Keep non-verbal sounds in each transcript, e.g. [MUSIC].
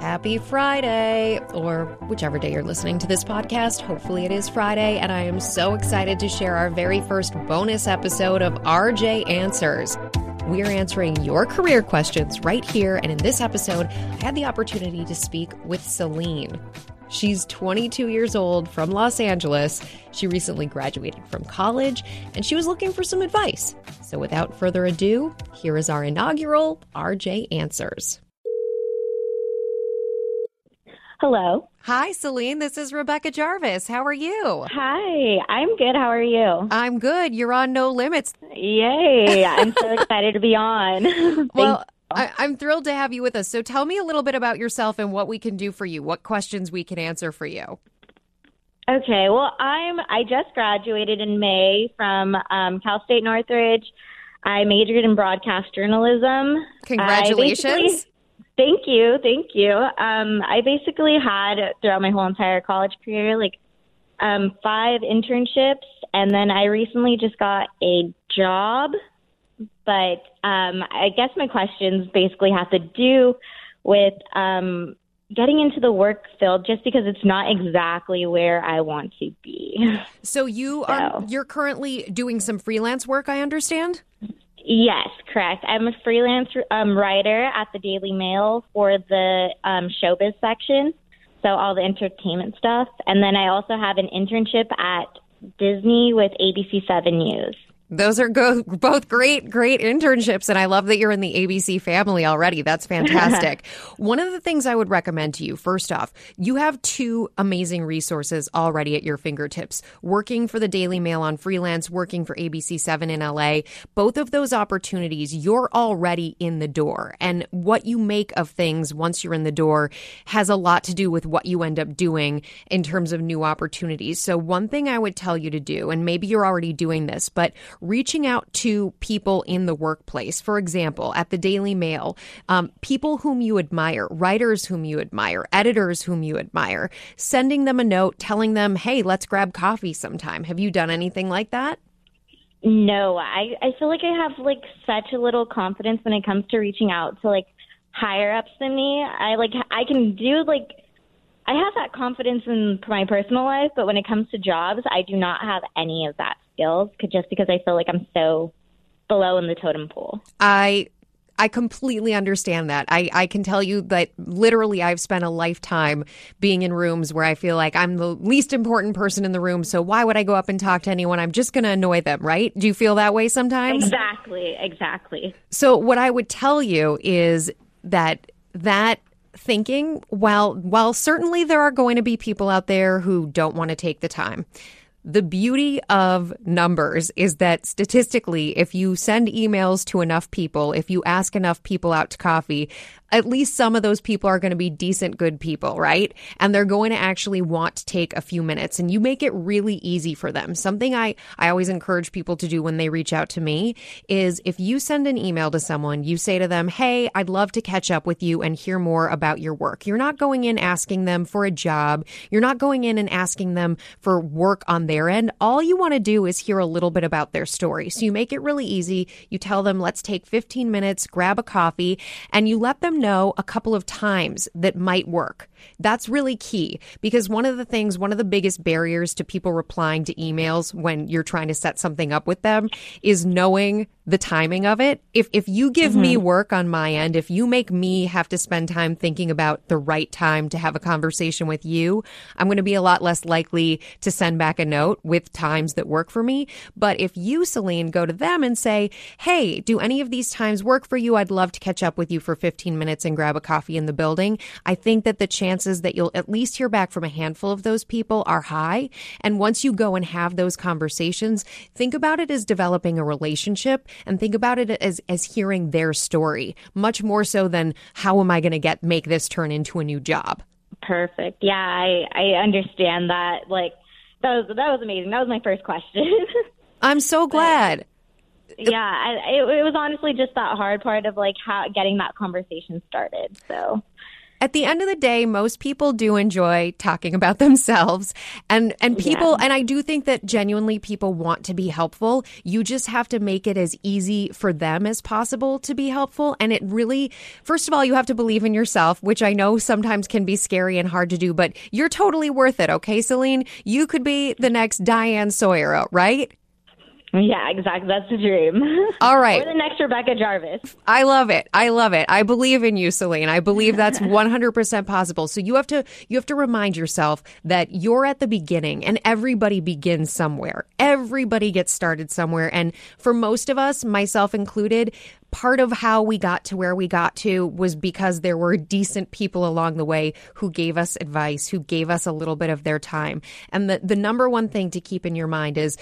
Happy Friday, or whichever day you're listening to this podcast. Hopefully, it is Friday, and I am so excited to share our very first bonus episode of RJ Answers. We are answering your career questions right here, and in this episode, I had the opportunity to speak with Celine. She's 22 years old from Los Angeles. She recently graduated from college and she was looking for some advice. So, without further ado, here is our inaugural RJ Answers. Hello. Hi, Celine. This is Rebecca Jarvis. How are you? Hi, I'm good. How are you? I'm good. You're on No Limits. Yay. [LAUGHS] I'm so excited to be on. [LAUGHS] well, I, I'm thrilled to have you with us. So tell me a little bit about yourself and what we can do for you, what questions we can answer for you. Okay, well, I'm I just graduated in May from um, Cal State Northridge. I majored in broadcast journalism. Congratulations. Thank you, thank you. Um, I basically had throughout my whole entire college career like um, five internships, and then I recently just got a job. But um, I guess my questions basically have to do with um, getting into the work field, just because it's not exactly where I want to be. So you so. are you're currently doing some freelance work, I understand. Yes, correct. I'm a freelance um, writer at the Daily Mail for the um, showbiz section, so all the entertainment stuff. And then I also have an internship at Disney with ABC 7 News. Those are go- both great, great internships. And I love that you're in the ABC family already. That's [LAUGHS] fantastic. One of the things I would recommend to you, first off, you have two amazing resources already at your fingertips. Working for the Daily Mail on freelance, working for ABC7 in LA. Both of those opportunities, you're already in the door. And what you make of things once you're in the door has a lot to do with what you end up doing in terms of new opportunities. So one thing I would tell you to do, and maybe you're already doing this, but reaching out to people in the workplace. For example, at the Daily Mail, um, people whom you admire, writers whom you admire, editors whom you admire, sending them a note telling them, hey, let's grab coffee sometime. Have you done anything like that? No, I, I feel like I have like such a little confidence when it comes to reaching out to like higher ups than me. I like I can do like I have that confidence in my personal life, but when it comes to jobs, I do not have any of that skills just because I feel like I'm so below in the totem pole. I I completely understand that. I, I can tell you that literally I've spent a lifetime being in rooms where I feel like I'm the least important person in the room. So why would I go up and talk to anyone? I'm just going to annoy them, right? Do you feel that way sometimes? Exactly, exactly. So what I would tell you is that that thinking while while certainly there are going to be people out there who don't want to take the time the beauty of numbers is that statistically, if you send emails to enough people, if you ask enough people out to coffee, at least some of those people are going to be decent, good people, right? And they're going to actually want to take a few minutes and you make it really easy for them. Something I, I always encourage people to do when they reach out to me is if you send an email to someone, you say to them, Hey, I'd love to catch up with you and hear more about your work. You're not going in asking them for a job. You're not going in and asking them for work on their end. All you want to do is hear a little bit about their story. So you make it really easy. You tell them, let's take 15 minutes, grab a coffee, and you let them know a couple of times that might work. That's really key because one of the things, one of the biggest barriers to people replying to emails when you're trying to set something up with them is knowing the timing of it. If if you give mm-hmm. me work on my end, if you make me have to spend time thinking about the right time to have a conversation with you, I'm going to be a lot less likely to send back a note with times that work for me. But if you, Celine, go to them and say, "Hey, do any of these times work for you? I'd love to catch up with you for 15 minutes and grab a coffee in the building." I think that the chances that you'll at least hear back from a handful of those people are high. And once you go and have those conversations, think about it as developing a relationship and think about it as as hearing their story, much more so than how am I going to get make this turn into a new job. Perfect. Yeah, I I understand that. Like that was that was amazing. That was my first question. [LAUGHS] I'm so glad. yeah, I, it, it was honestly just that hard part of like how getting that conversation started. So at the end of the day, most people do enjoy talking about [LAUGHS] themselves and, and people, yeah. and I do think that genuinely people want to be helpful. You just have to make it as easy for them as possible to be helpful. And it really, first of all, you have to believe in yourself, which I know sometimes can be scary and hard to do, but you're totally worth it. Okay, Celine, you could be the next Diane Sawyer, right? Yeah, exactly. That's the dream. [LAUGHS] All right. or the next Rebecca Jarvis. I love it. I love it. I believe in you, Celine. I believe that's [LAUGHS] 100% possible. So you have to you have to remind yourself that you're at the beginning and everybody begins somewhere. Everybody gets started somewhere and for most of us, myself included, part of how we got to where we got to was because there were decent people along the way who gave us advice, who gave us a little bit of their time. And the, the number one thing to keep in your mind is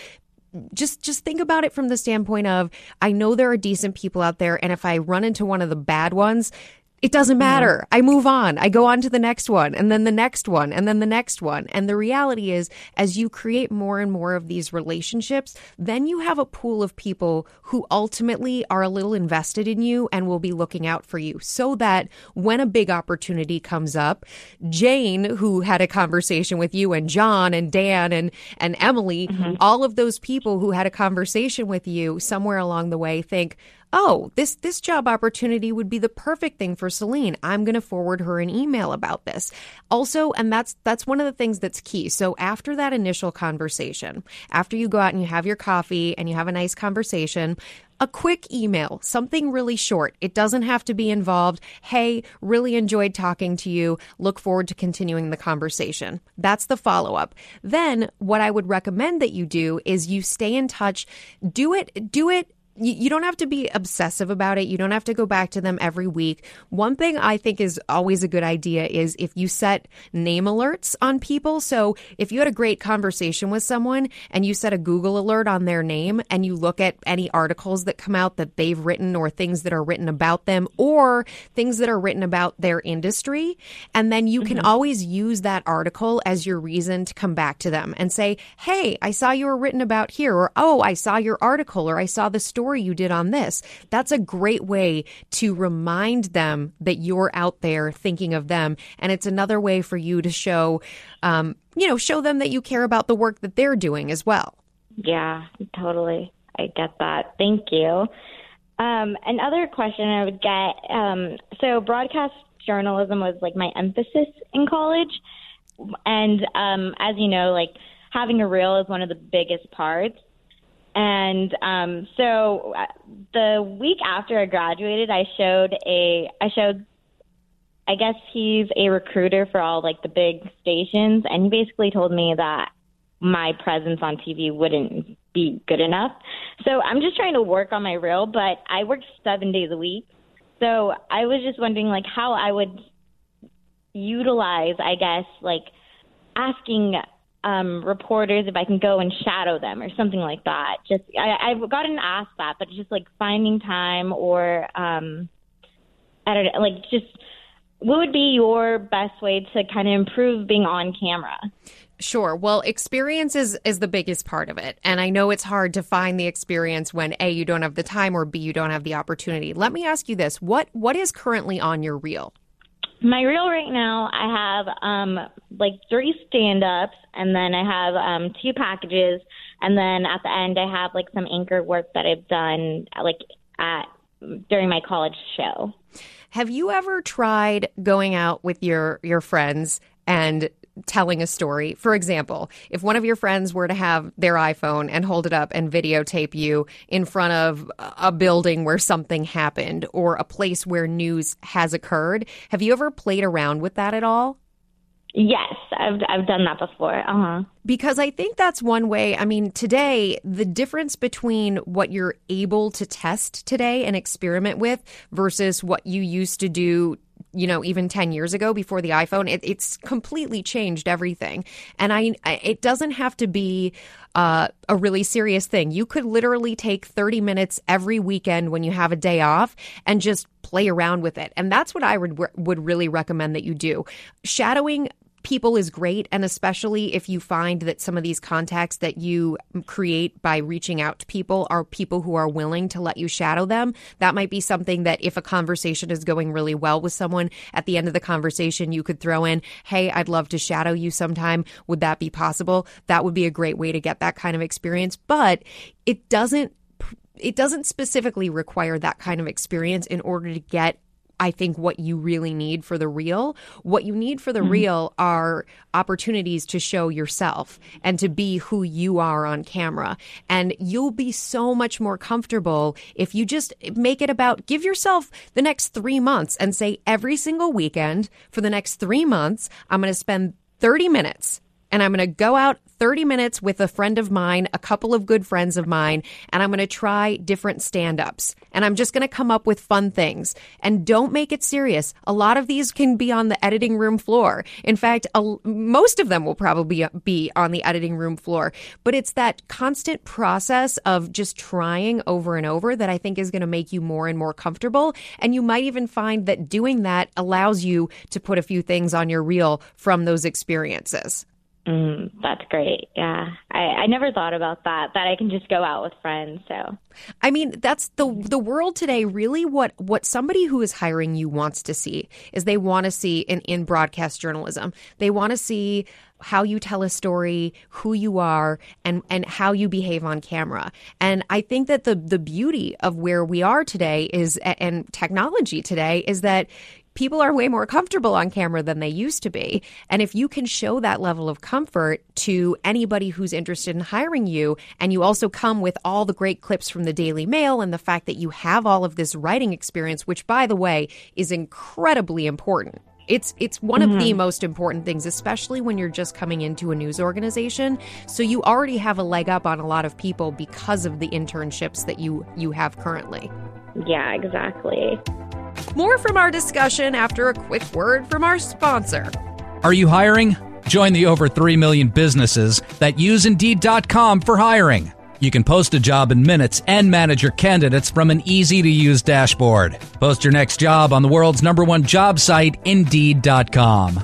just just think about it from the standpoint of I know there are decent people out there and if I run into one of the bad ones it doesn't matter. I move on. I go on to the next one and then the next one and then the next one. And the reality is, as you create more and more of these relationships, then you have a pool of people who ultimately are a little invested in you and will be looking out for you so that when a big opportunity comes up, Jane, who had a conversation with you and John and Dan and, and Emily, mm-hmm. all of those people who had a conversation with you somewhere along the way think, oh, this this job opportunity would be the perfect thing for Celine. I'm going to forward her an email about this. Also, and that's that's one of the things that's key. So after that initial conversation, after you go out and you have your coffee and you have a nice conversation, a quick email, something really short. It doesn't have to be involved. Hey, really enjoyed talking to you. Look forward to continuing the conversation. That's the follow up. Then what I would recommend that you do is you stay in touch. Do it, do it you, don't have to be obsessive about it. You don't have to go back to them every week. One thing I think is always a good idea is if you set name alerts on people. So if you had a great conversation with someone and you set a Google alert on their name and you look at any articles that come out that they've written or things that are written about them or things that are written about their industry, and then you can mm-hmm. always use that article as your reason to come back to them and say, Hey, I saw you were written about here, or Oh, I saw your article, or I saw the story story you did on this. That's a great way to remind them that you're out there thinking of them. And it's another way for you to show, um, you know, show them that you care about the work that they're doing as well. Yeah, totally. I get that. Thank you. Um, another question I would get um, so, broadcast journalism was like my emphasis in college. And um, as you know, like having a reel is one of the biggest parts. And um, so uh, the week after I graduated, I showed a I showed I guess he's a recruiter for all like the big stations, and he basically told me that my presence on TV wouldn't be good enough. So I'm just trying to work on my reel, but I work seven days a week. So I was just wondering like how I would utilize, I guess, like asking um, reporters if I can go and shadow them or something like that. Just I, I've gotten asked that, but just like finding time or um, I don't know, like just what would be your best way to kind of improve being on camera? Sure. Well, experience is, is the biggest part of it. And I know it's hard to find the experience when A, you don't have the time or B, you don't have the opportunity. Let me ask you this. What what is currently on your reel? My reel right now, I have um, like three stand ups, and then I have um, two packages, and then at the end, I have like some anchor work that I've done like at during my college show. Have you ever tried going out with your your friends and telling a story. For example, if one of your friends were to have their iPhone and hold it up and videotape you in front of a building where something happened or a place where news has occurred, have you ever played around with that at all? Yes, I've I've done that before. Uh-huh. Because I think that's one way. I mean, today the difference between what you're able to test today and experiment with versus what you used to do you know, even 10 years ago before the iPhone. It, it's completely changed everything. And I, it doesn't have to be uh, a really serious thing. You could literally take 30 minutes every weekend when you have a day off and just play around with it. And that's what I would, would really recommend that you do. Shadowing people is great. And especially if you find that some of these contacts that you create by reaching out to people are people who are willing to let you shadow them, that might be something that if a conversation is going really well with someone, at the end of the conversation, you could throw in, Hey, I'd love to shadow you sometime. Would that be possible? That would be a great way to get that kind of experience. But it doesn't it doesn't specifically require that kind of experience in order to get I think what you really need for the reel. What you need for the mm-hmm. reel are opportunities to show yourself and to be who you are on camera. And you'll be so much more comfortable if you just make it about give yourself the next three months and say every single weekend for the next three months, I'm going to spend 30 minutes and I'm going to go out 30 minutes with a friend of mine, a couple of good friends of mine, and I'm going to try different stand ups. And I'm just going to come up with fun things. And don't make it serious. A lot of these can be on the editing room floor. In fact, a, most of them will probably be on the editing room floor. But it's that constant process of just trying over and over that I think is going to make you more and more comfortable. And you might even find that doing that allows you to put a few things on your reel from those experiences. Mm, that's great. Yeah. I, I never thought about that, that I can just go out with friends. So, I mean, that's the, the world today. Really what, what somebody who is hiring you wants to see is they want to see in, in broadcast journalism, they want to see how you tell a story, who you are, and and how you behave on camera. And I think that the the beauty of where we are today is and technology today is that people are way more comfortable on camera than they used to be. And if you can show that level of comfort to anybody who's interested in hiring you, and you also come with all the great clips from the Daily Mail and the fact that you have all of this writing experience, which by the way is incredibly important. It's it's one mm-hmm. of the mm-hmm. most important things, especially when you're just coming into a news organization. So you already have a leg up on a lot of people because of the internships that you you have currently. Yeah, exactly. More from our discussion after a quick word from our sponsor. Are you hiring? Join the over 3 million businesses that use Indeed.com for hiring. You can post a job in minutes and manage your candidates from an easy to use dashboard. Post your next job on the world's number one job site, Indeed.com.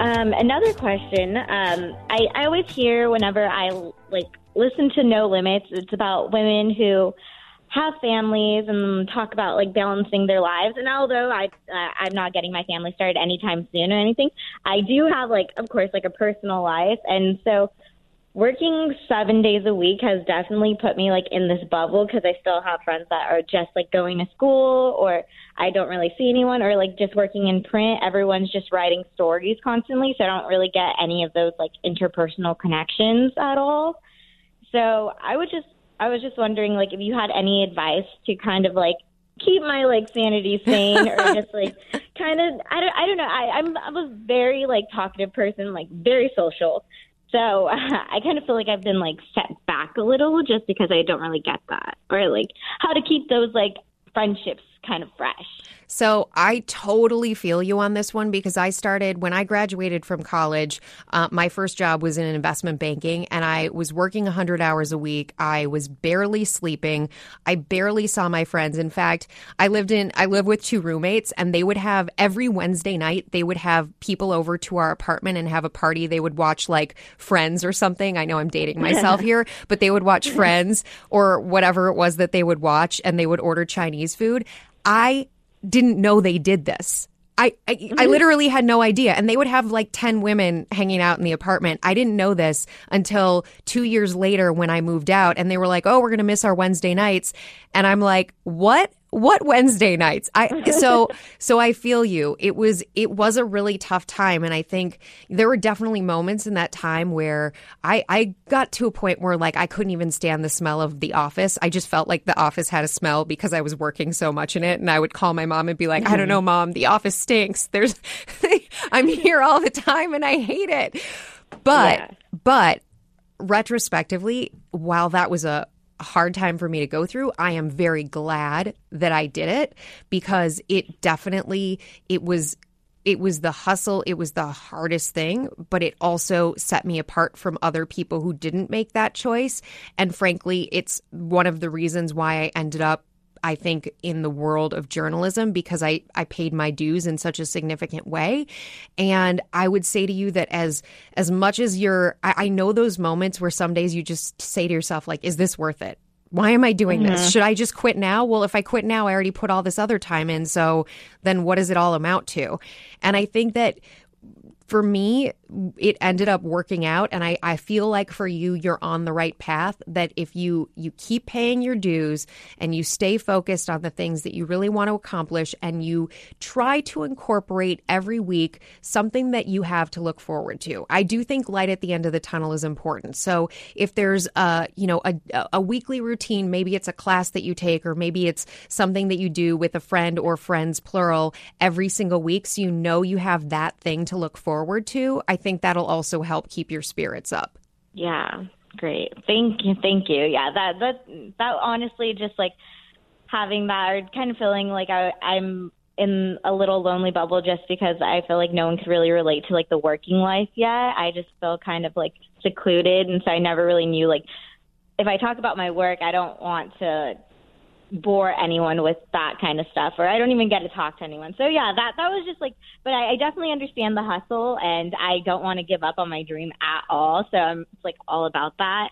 Um, another question. Um, I, I always hear whenever I like listen to No Limits, it's about women who have families and talk about like balancing their lives. And although I uh, I'm not getting my family started anytime soon or anything, I do have like of course like a personal life, and so working seven days a week has definitely put me like in this bubble because I still have friends that are just like going to school or I don't really see anyone or like just working in print. Everyone's just writing stories constantly, so I don't really get any of those like interpersonal connections at all. So I would just I was just wondering, like, if you had any advice to kind of like keep my like sanity sane, or just [LAUGHS] like kind of I don't I don't know. I I'm I was very like talkative person, like very social. So [LAUGHS] I kind of feel like I've been like set back a little just because I don't really get that, or like how to keep those like friendships kind of fresh. So I totally feel you on this one because I started when I graduated from college. Uh, my first job was in investment banking, and I was working 100 hours a week. I was barely sleeping. I barely saw my friends. In fact, I lived in I lived with two roommates, and they would have every Wednesday night they would have people over to our apartment and have a party. They would watch like Friends or something. I know I'm dating [LAUGHS] myself here, but they would watch Friends or whatever it was that they would watch, and they would order Chinese food. I didn't know they did this. I, I, I mm-hmm. literally had no idea. And they would have like 10 women hanging out in the apartment. I didn't know this until two years later when I moved out. And they were like, oh, we're going to miss our Wednesday nights. And I'm like, what? What Wednesday nights? I so [LAUGHS] so I feel you. It was it was a really tough time and I think there were definitely moments in that time where I I got to a point where like I couldn't even stand the smell of the office. I just felt like the office had a smell because I was working so much in it and I would call my mom and be like, mm-hmm. "I don't mm-hmm. know, mom, the office stinks. There's [LAUGHS] I'm here all the time and I hate it." But yeah. but retrospectively, while that was a a hard time for me to go through. I am very glad that I did it because it definitely it was it was the hustle, it was the hardest thing, but it also set me apart from other people who didn't make that choice. And frankly, it's one of the reasons why I ended up I think, in the world of journalism because I, I paid my dues in such a significant way. And I would say to you that as as much as you're I, I know those moments where some days you just say to yourself, like, is this worth it? Why am I doing mm-hmm. this? Should I just quit now? Well, if I quit now, I already put all this other time in. So then what does it all amount to? And I think that for me, it ended up working out. And I, I feel like for you you're on the right path that if you you keep paying your dues and you stay focused on the things that you really want to accomplish and you try to incorporate every week something that you have to look forward to. I do think light at the end of the tunnel is important. So if there's a you know a, a weekly routine maybe it's a class that you take or maybe it's something that you do with a friend or friends plural every single week so you know you have that thing to look forward to i think that'll also help keep your spirits up. Yeah, great. Thank you. Thank you. Yeah, that that that honestly just like having that or kind of feeling like I I'm in a little lonely bubble just because I feel like no one could really relate to like the working life yet. I just feel kind of like secluded and so I never really knew like if I talk about my work, I don't want to bore anyone with that kind of stuff or I don't even get to talk to anyone. So yeah, that that was just like but I, I definitely understand the hustle and I don't want to give up on my dream at all. So I'm like all about that.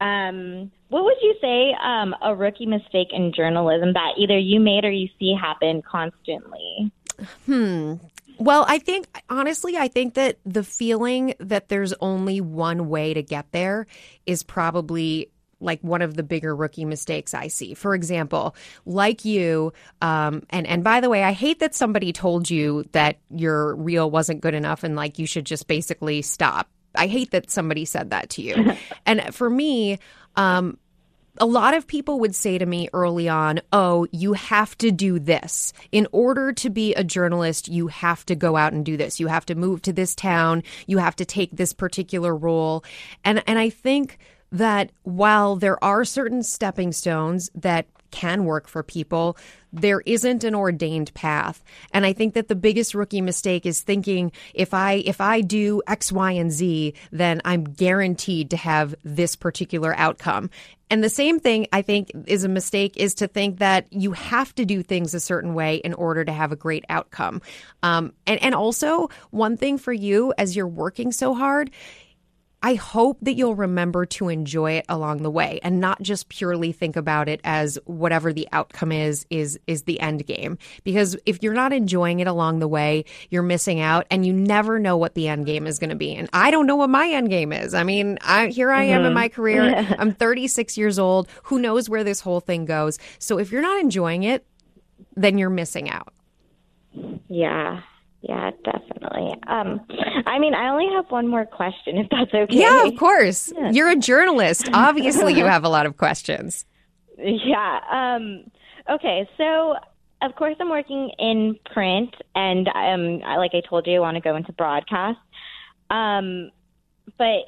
Um, what would you say um, a rookie mistake in journalism that either you made or you see happen constantly? Hmm. Well, I think honestly, I think that the feeling that there's only one way to get there is probably like one of the bigger rookie mistakes I see. For example, like you, um, and and by the way, I hate that somebody told you that your reel wasn't good enough and like you should just basically stop. I hate that somebody said that to you. [LAUGHS] and for me, um, a lot of people would say to me early on, Oh, you have to do this. In order to be a journalist, you have to go out and do this. You have to move to this town. You have to take this particular role. And, and I think that while there are certain stepping stones that can work for people, there isn't an ordained path. And I think that the biggest rookie mistake is thinking if I if I do X, Y, and Z, then I'm guaranteed to have this particular outcome. And the same thing I think is a mistake is to think that you have to do things a certain way in order to have a great outcome. Um, and and also one thing for you as you're working so hard I hope that you'll remember to enjoy it along the way and not just purely think about it as whatever the outcome is is is the end game because if you're not enjoying it along the way you're missing out and you never know what the end game is going to be and I don't know what my end game is. I mean, I here I am mm-hmm. in my career. [LAUGHS] I'm 36 years old. Who knows where this whole thing goes? So if you're not enjoying it, then you're missing out. Yeah. Yeah, definitely. Um, I mean, I only have one more question, if that's okay. Yeah, of course. [LAUGHS] Yeah. You're a journalist. Obviously, you [LAUGHS] have a lot of questions. Yeah. Um, okay, so of course, I'm working in print, and um, like I told you, I want to go into broadcast. Um, but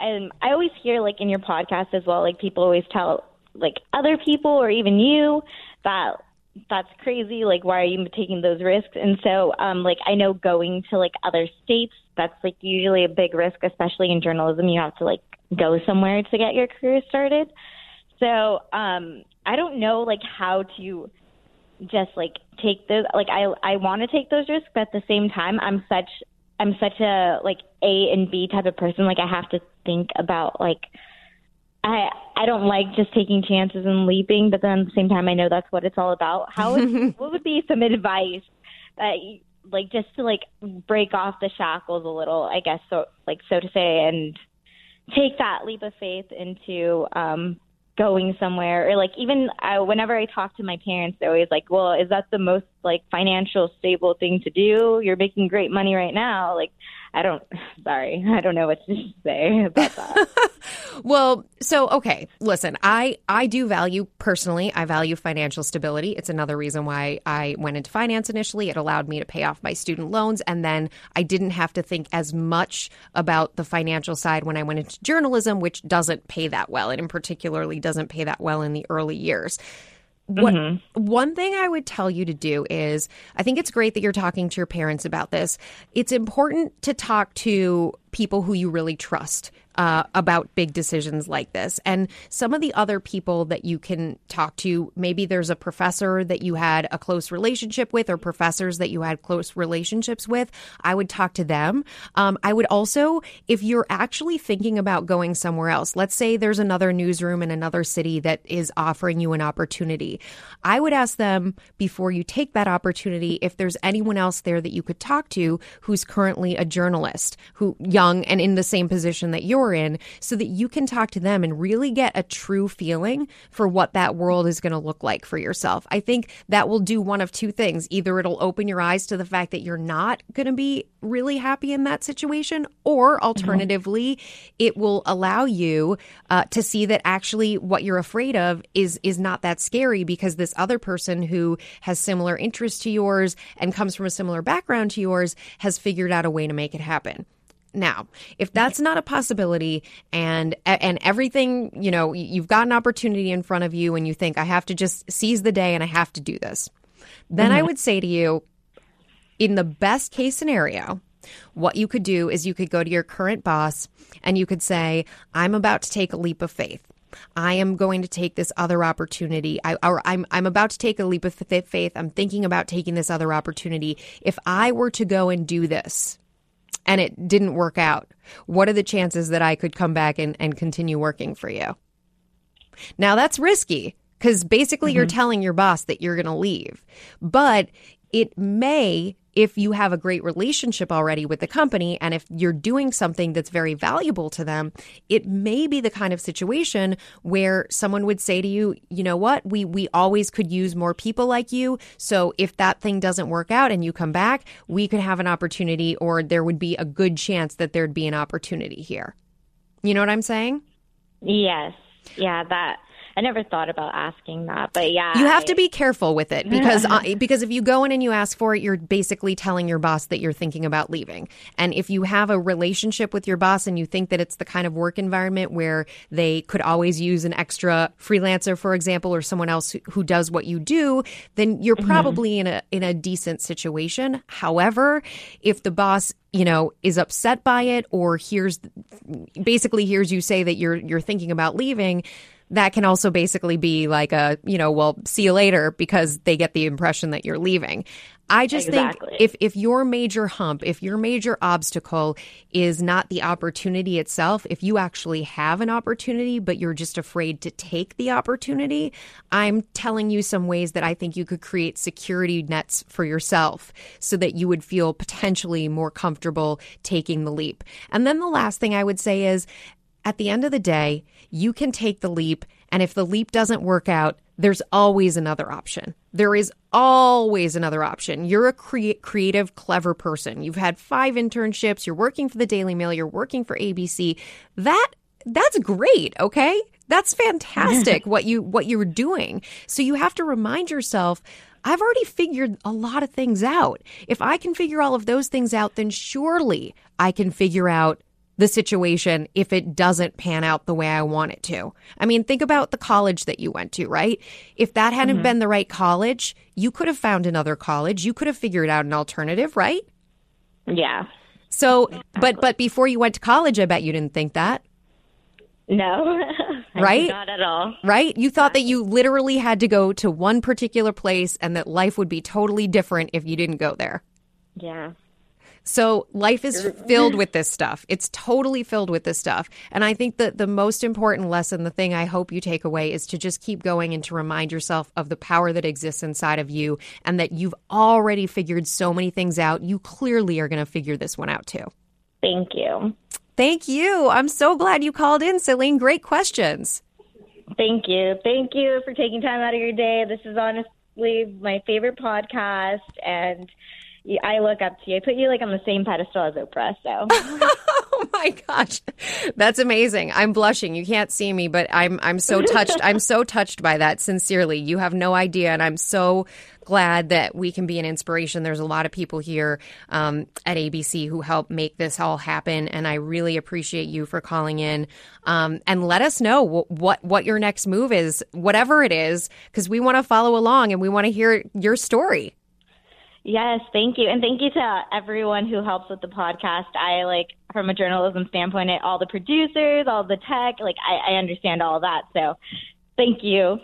um, I always hear, like in your podcast as well, like people always tell like other people or even you that that's crazy. Like, why are you taking those risks? And so, um, like, I know going to like other states, that's like usually a big risk, especially in journalism. You have to like go somewhere to get your career started. So, um, I don't know like how to just like take those. Like, I I want to take those risks, but at the same time, I'm such I'm such a like A and B type of person. Like, I have to think about like I I don't like just taking chances and leaping, but then at the same time, I know that's what it's all about. How would, [LAUGHS] what would be some advice that like just to like break off the shackles a little, I guess so like so to say, and take that leap of faith into um going somewhere or like even I, whenever I talk to my parents, they're always like, "Well, is that the most like financial stable thing to do? You're making great money right now. Like, I don't, [LAUGHS] sorry, [LAUGHS] I don't know what to [LAUGHS] say about that. well, so okay, listen, I I do value personally, I value financial stability. It's another reason why I went into finance initially. It allowed me to pay off my student loans and then I didn't have to think as much about the financial side when I went into journalism, which doesn't pay that well. and in particularly doesn't pay that well in the early years. What, mm-hmm. One thing I would tell you to do is I think it's great that you're talking to your parents about this. It's important to talk to people who you really trust uh, about big decisions like this. And some of the other people that you can talk to, maybe there's a professor that you had a close relationship with, or professors that you had close relationships with. I would talk to them. Um, I would also, if you're actually thinking about going somewhere else, let's say there's another newsroom in another city that is offering you an opportunity, I would ask them before you take that opportunity if there's anyone else there that you could talk to who's currently a journalist, who young and in the same position that you're in so that you can talk to them and really get a true feeling for what that world is going to look like for yourself. I think that will do one of two things. Either it'll open your eyes to the fact that you're not going to be really happy in that situation, or mm-hmm. alternatively, mm-hmm. it will allow you uh, to see that actually what you're afraid of is is not that scary because this other person who has similar interests to yours and comes from a similar background to yours has figured out a way to make it happen. Now, if that's not a possibility and and everything, you know, you've got an opportunity in front of you and you think I have to just seize the day and I have to do this. Then mm-hmm. I would say to you in the best case scenario, what you could do is you could go to your current boss and you could say, "I'm about to take a leap of faith." I am going to take this other opportunity. I, or I'm, I'm about to take a leap of faith. I'm thinking about taking this other opportunity. If I were to go and do this, and it didn't work out, what are the chances that I could come back and, and continue working for you? Now that's risky because basically mm-hmm. you're telling your boss that you're going to leave, but it may if you have a great relationship already with the company and if you're doing something that's very valuable to them, it may be the kind of situation where someone would say to you, you know what, we, we always could use more people like you. So if that thing doesn't work out and you come back, we could have an opportunity or there would be a good chance that there'd be an opportunity here. You know what I'm saying? Yes. Yeah, that I never thought about asking that, but yeah, you have I, to be careful with it because [LAUGHS] uh, because if you go in and you ask for it, you're basically telling your boss that you're thinking about leaving. And if you have a relationship with your boss and you think that it's the kind of work environment where they could always use an extra freelancer, for example, or someone else who, who does what you do, then you're mm-hmm. probably in a in a decent situation. However, if the boss you know is upset by it or hears basically hears you say that you're you're thinking about leaving that can also basically be like a, you know, well, see you later because they get the impression that you're leaving. I just exactly. think if if your major hump, if your major obstacle is not the opportunity itself, if you actually have an opportunity but you're just afraid to take the opportunity, I'm telling you some ways that I think you could create security nets for yourself so that you would feel potentially more comfortable taking the leap. And then the last thing I would say is at the end of the day, you can take the leap. And if the leap doesn't work out, there's always another option. There is always another option. You're a cre- creative, clever person. You've had five internships. You're working for the Daily Mail. You're working for ABC. That that's great. Okay, that's fantastic. what you what you're doing. So you have to remind yourself. I've already figured a lot of things out. If I can figure all of those things out, then surely I can figure out the situation if it doesn't pan out the way I want it to. I mean, think about the college that you went to, right? If that hadn't mm-hmm. been the right college, you could have found another college. You could have figured out an alternative, right? Yeah. So, exactly. but but before you went to college, I bet you didn't think that. No. [LAUGHS] right? Not at all. Right? You thought that you literally had to go to one particular place and that life would be totally different if you didn't go there. Yeah. So life is filled [LAUGHS] with this stuff. It's totally filled with this stuff. And I think that the most important lesson, the thing I hope you take away is to just keep going and to remind yourself of the power that exists inside of you and that you've already figured so many things out. You clearly are going to figure this one out too. Thank you. Thank you. I'm so glad you called in, Celine. Great questions. Thank you. Thank you for taking time out of your day. This is honestly my favorite podcast and I look up to you. I put you like on the same pedestal as Oprah. So. [LAUGHS] oh my gosh, that's amazing! I'm blushing. You can't see me, but I'm I'm so touched. I'm so touched by that. Sincerely, you have no idea, and I'm so glad that we can be an inspiration. There's a lot of people here um, at ABC who help make this all happen, and I really appreciate you for calling in. Um, and let us know w- what what your next move is, whatever it is, because we want to follow along and we want to hear your story. Yes, thank you. And thank you to everyone who helps with the podcast. I like from a journalism standpoint, all the producers, all the tech, like I, I understand all that. So thank you.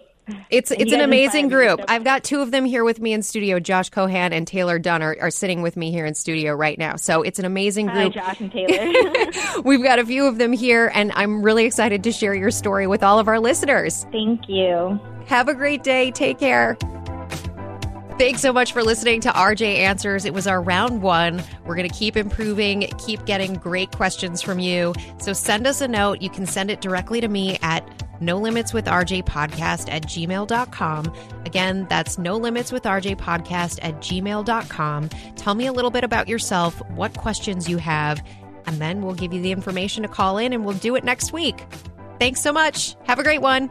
It's it's an amazing group. I've got two of them here with me in studio. Josh Cohan and Taylor Dunn are, are sitting with me here in studio right now. So it's an amazing group. Hi, Josh and [LAUGHS] Taylor. [LAUGHS] We've got a few of them here, and I'm really excited to share your story with all of our listeners. Thank you. Have a great day. Take care. Thanks so much for listening to RJ Answers. It was our round one. We're going to keep improving, keep getting great questions from you. So send us a note. You can send it directly to me at no limits with RJ podcast at gmail.com. Again, that's no limits with RJ podcast at gmail.com. Tell me a little bit about yourself, what questions you have, and then we'll give you the information to call in and we'll do it next week. Thanks so much. Have a great one.